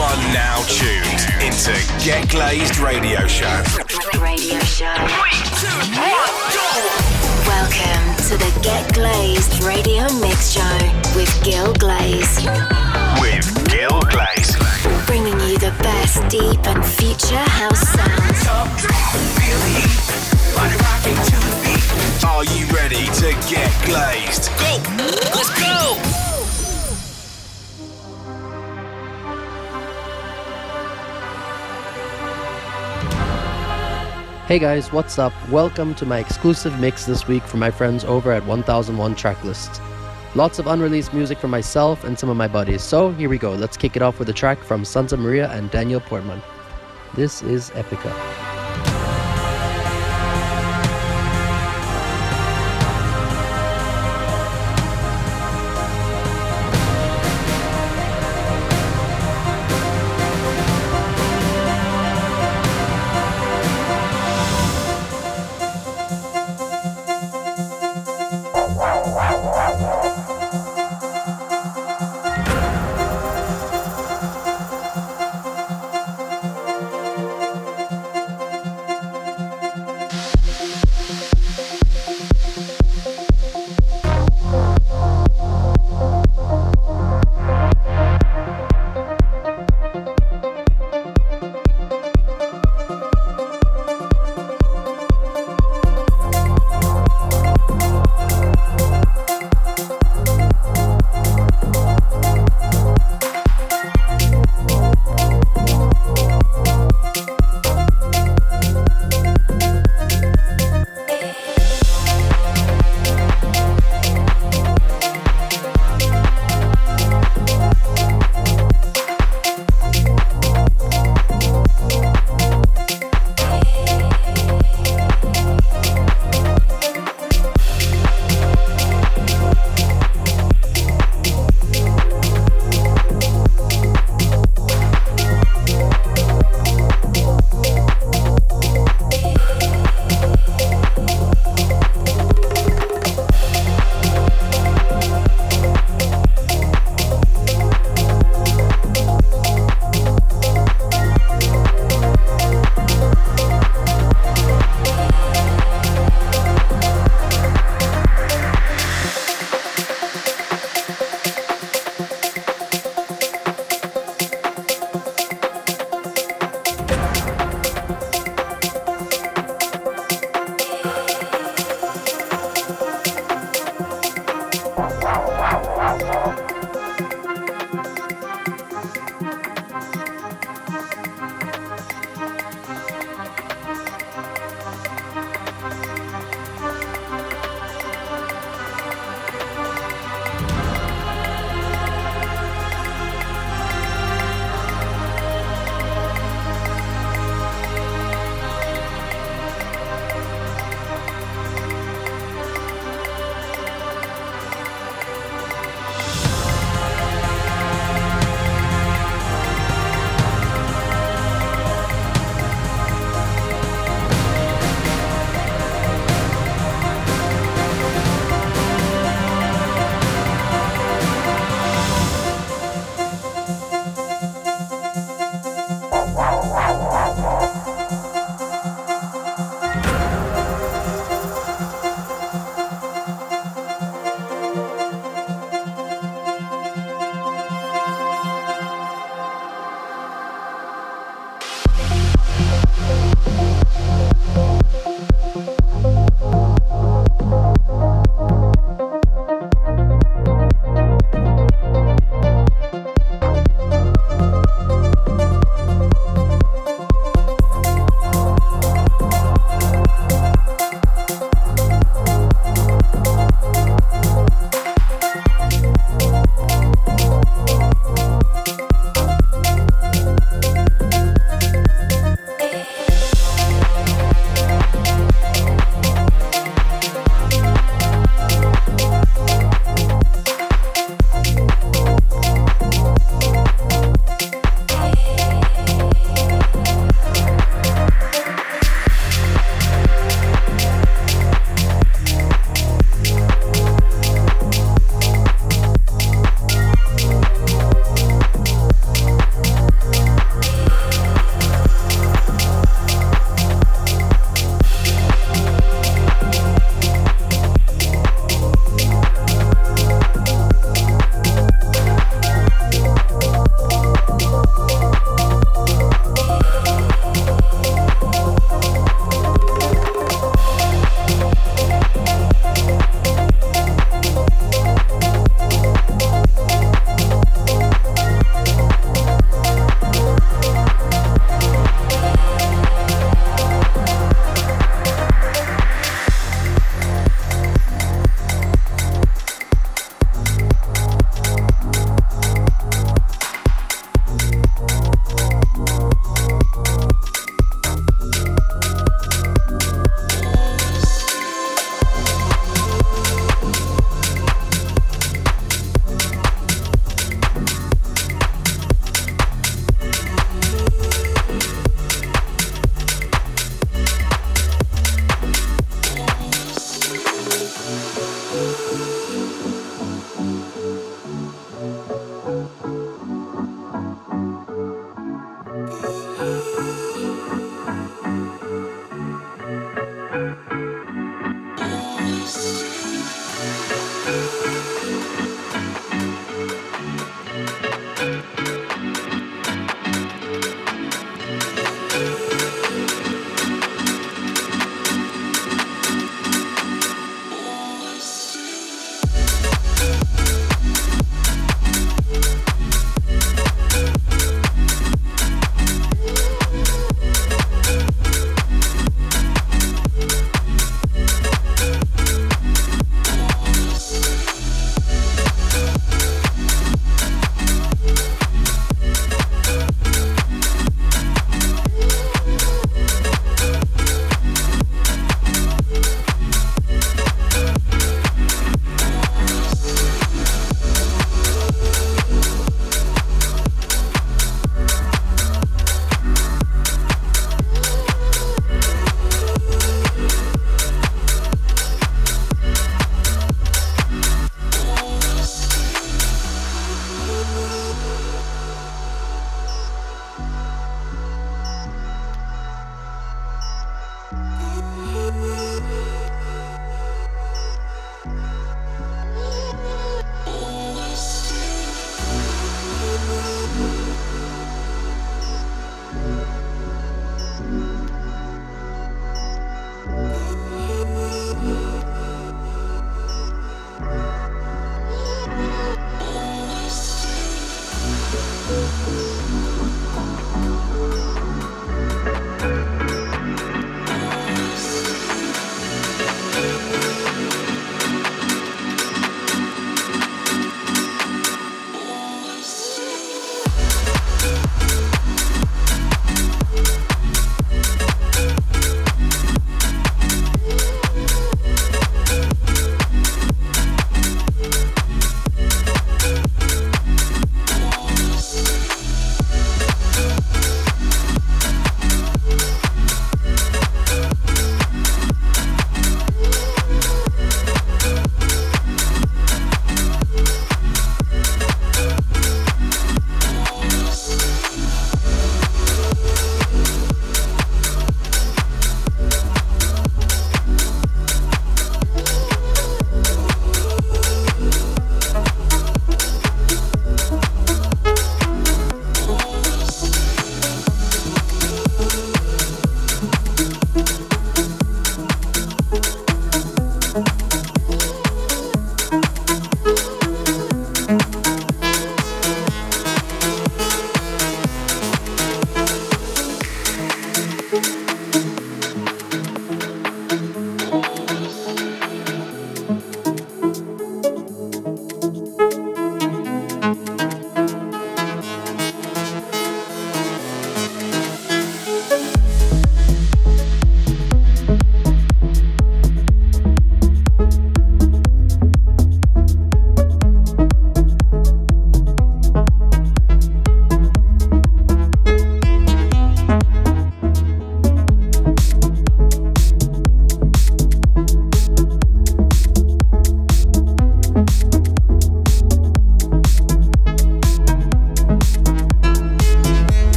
are now tuned into Get Glazed Radio Show. Radio Show. Welcome to the Get Glazed Radio Mix Show with Gil Glaze. With Gil Glaze. Bringing you the best deep and future house sounds. Are you ready to get glazed? Go! Let's go! Hey guys, what's up? Welcome to my exclusive mix this week from my friends over at 1001 Tracklists. Lots of unreleased music from myself and some of my buddies. So here we go. Let's kick it off with a track from Santa Maria and Daniel Portman. This is Epica.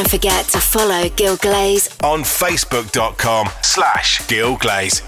Don't forget to follow Gil Glaze on facebook.com slash Gil Glaze.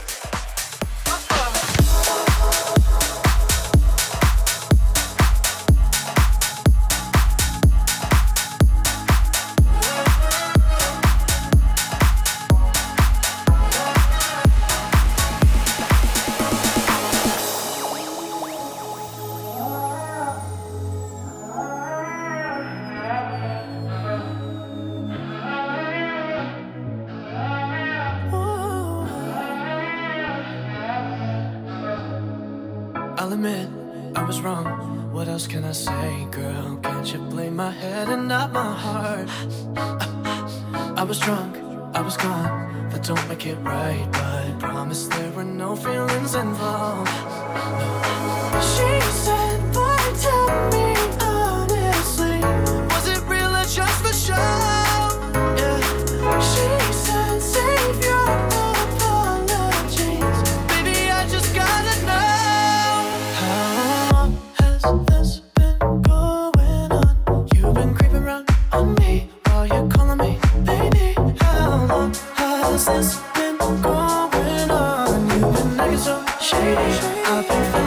It's so shady. I've been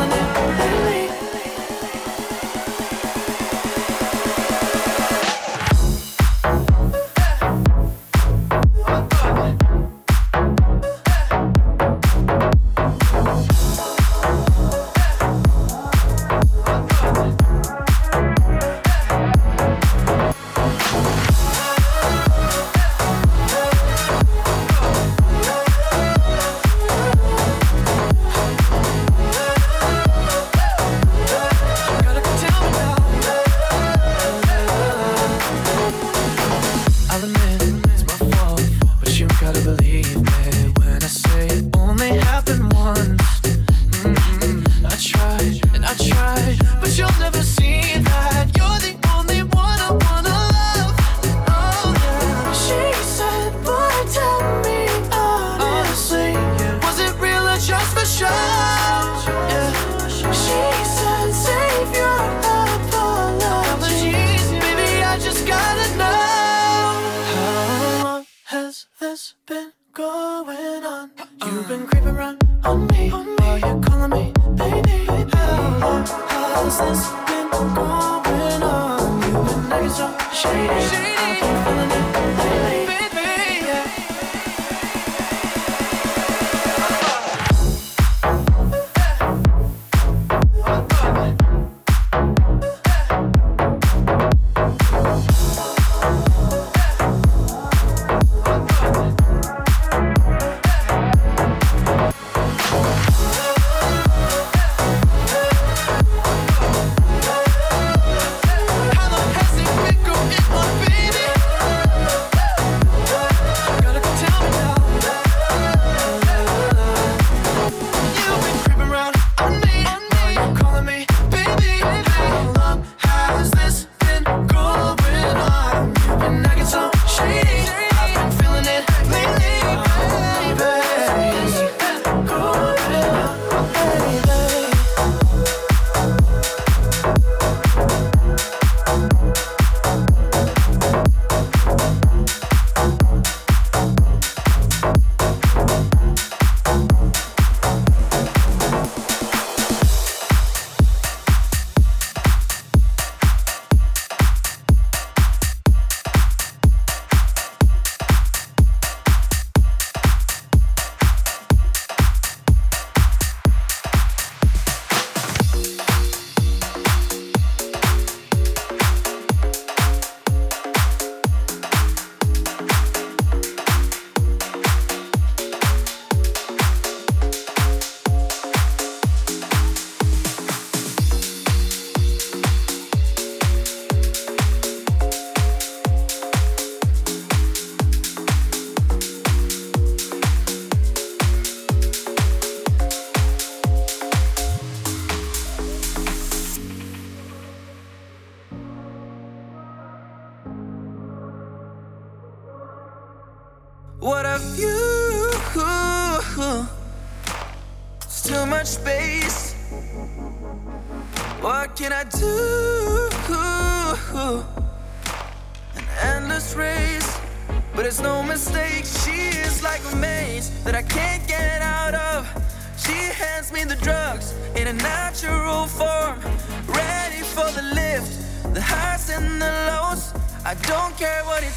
get out of. She hands me the drugs in a natural form, ready for the lift, the highs and the lows. I don't care what it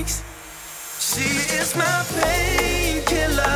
takes. She is my painkiller.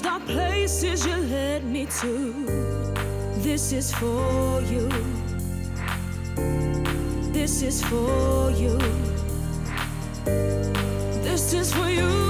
These dark places you led me to, this is for you. This is for you. This is for you.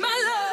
my love.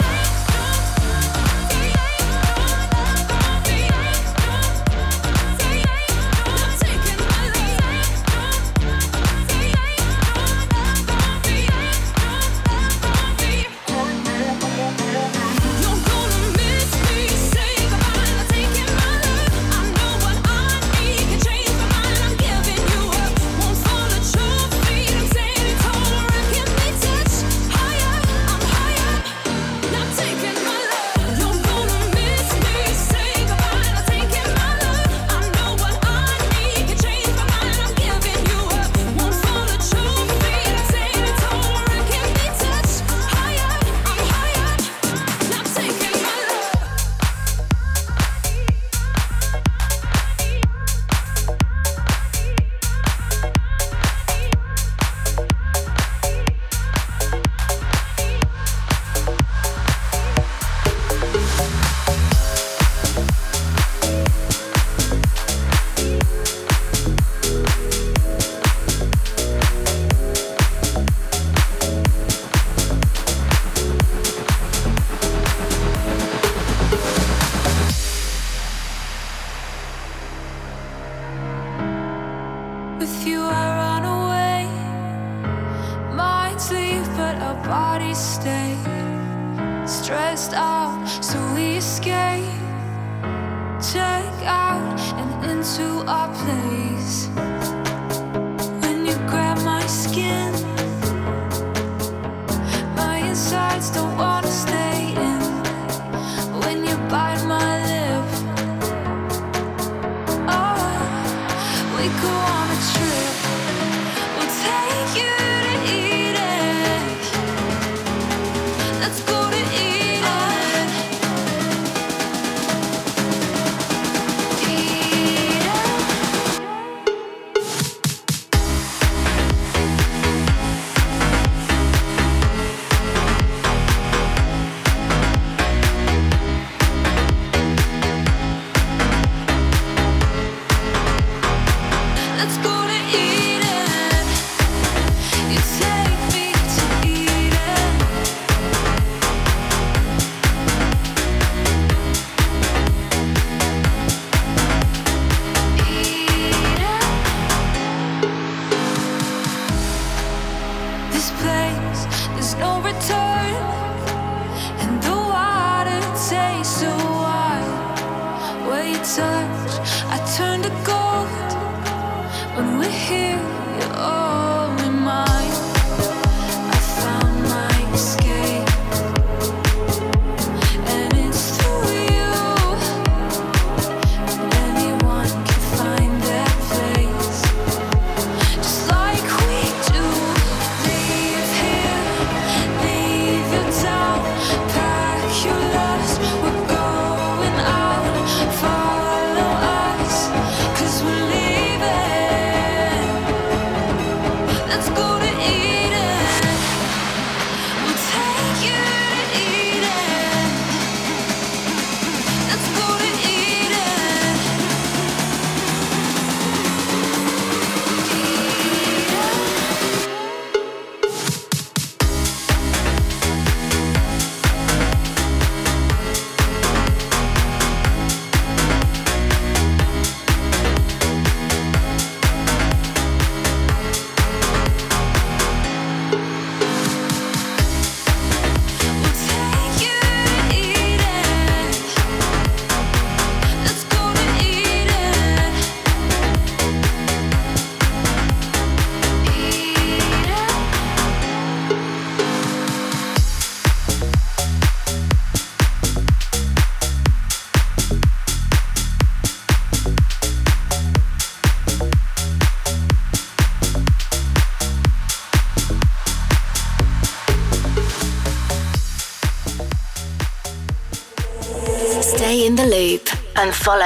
And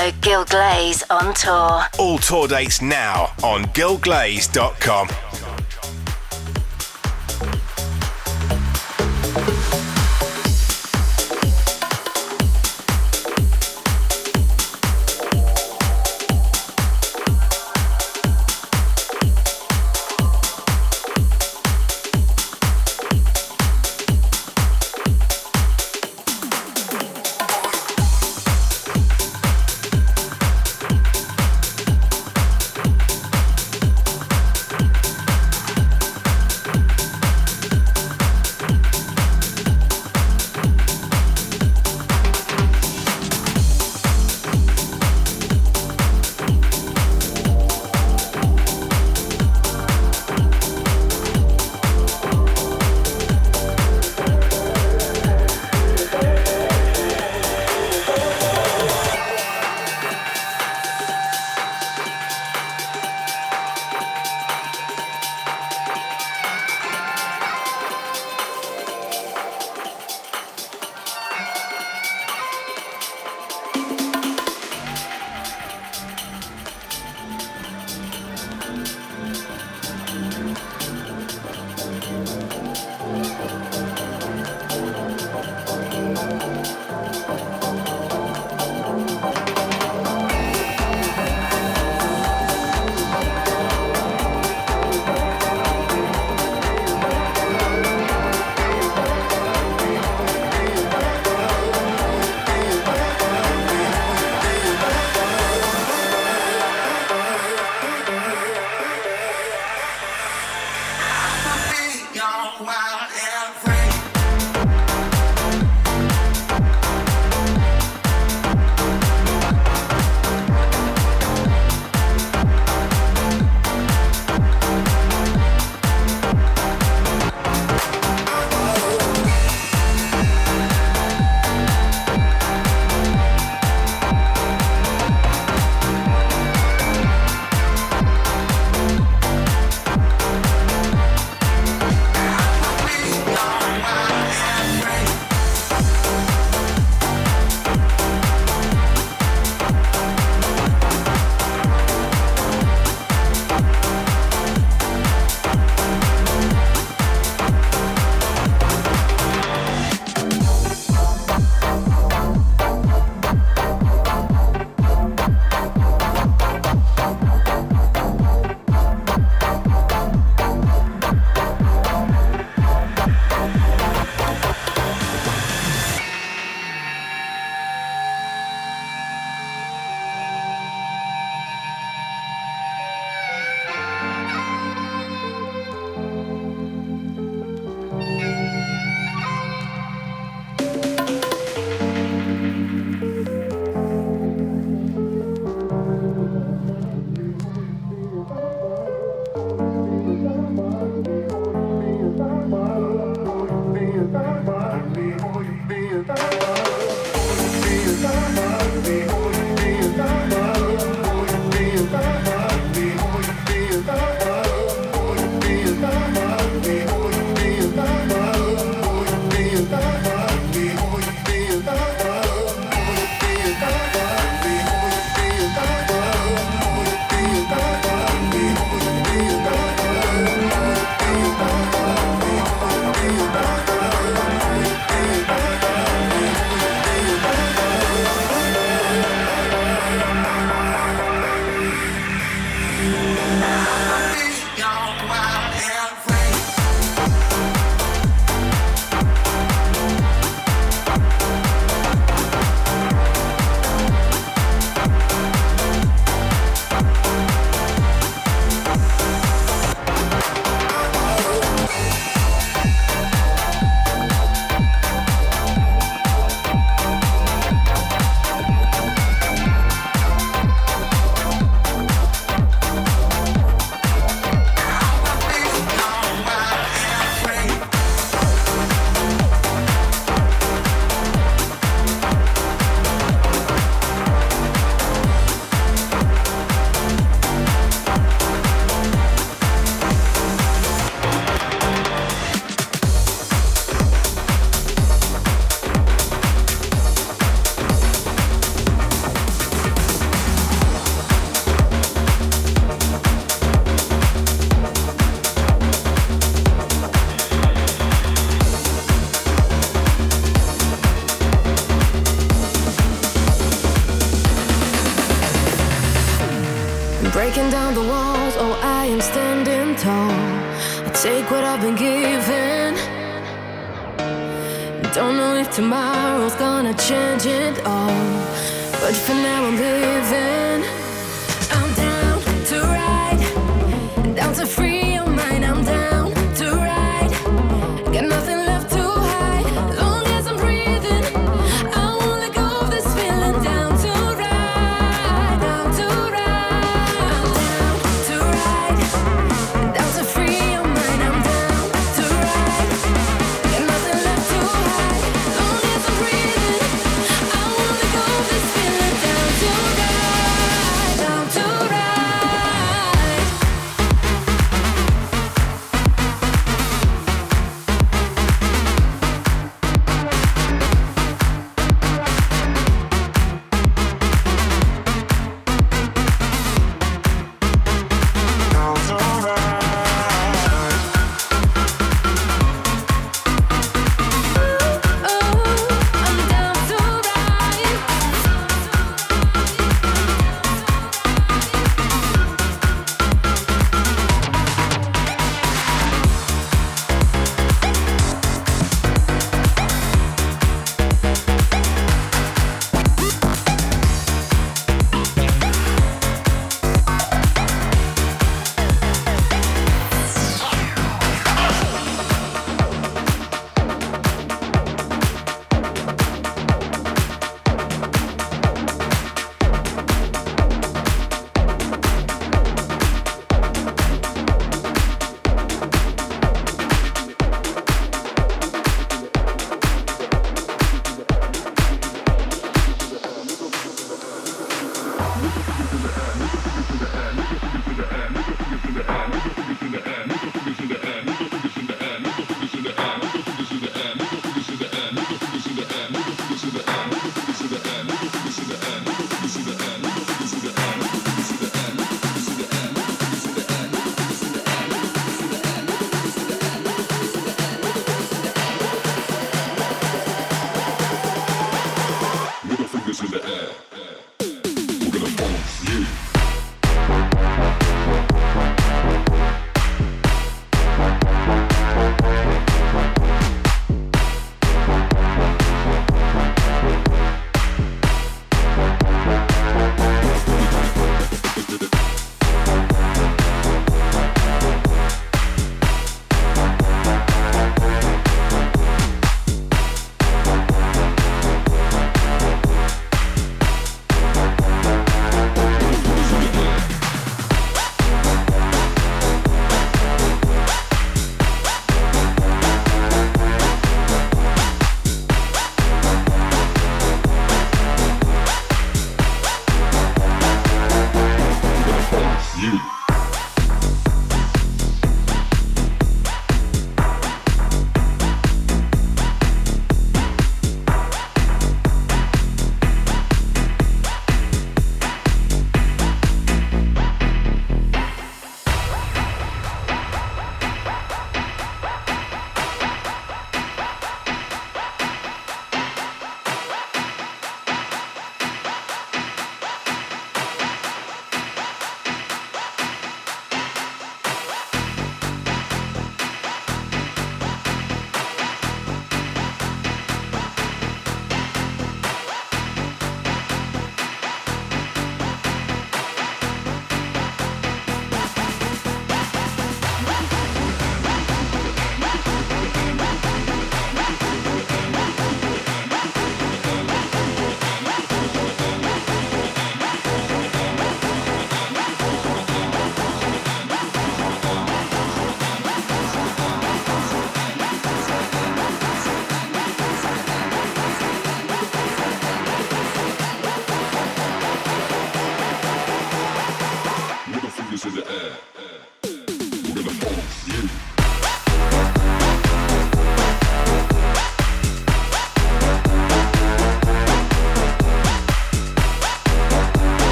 follow Gil Glaze on tour. All tour dates now on gilglaze.com. tomorrow's gonna change it all, but for now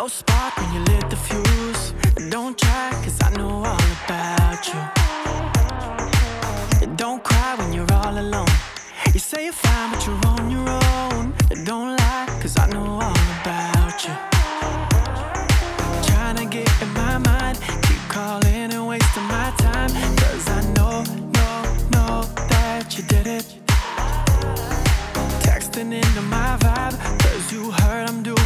No spark when you lit the fuse. Don't try cause I know all about you. Don't cry when you're all alone. You say you're fine, but you're on your own. Don't lie, cause I know all about you. Trying to get in my mind, keep calling and wasting my time. Cause I know, know, know that you did it. Texting into my vibe, cause you heard I'm doing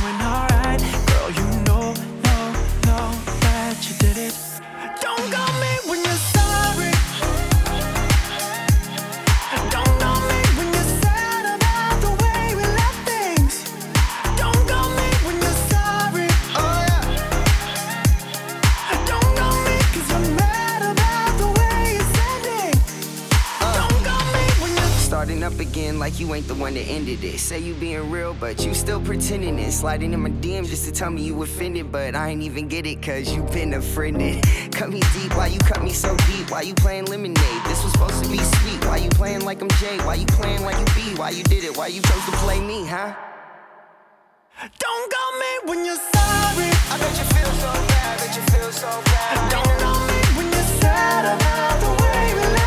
Say you being real, but you still pretending it. Sliding in my DM just to tell me you offended, but I ain't even get it cause you been offended. Cut me deep, why you cut me so deep? Why you playing lemonade? This was supposed to be sweet. Why you playing like I'm Jay? Why you playing like you B? Why you did it? Why you chose to play me, huh? Don't call me when you're sorry. I bet you feel so bad, bet you feel so bad. Don't call me when you're sad about the way we left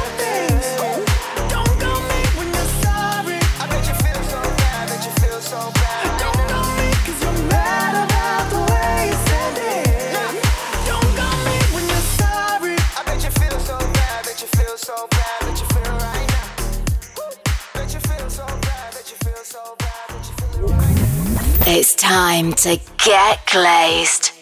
It's time to get glazed.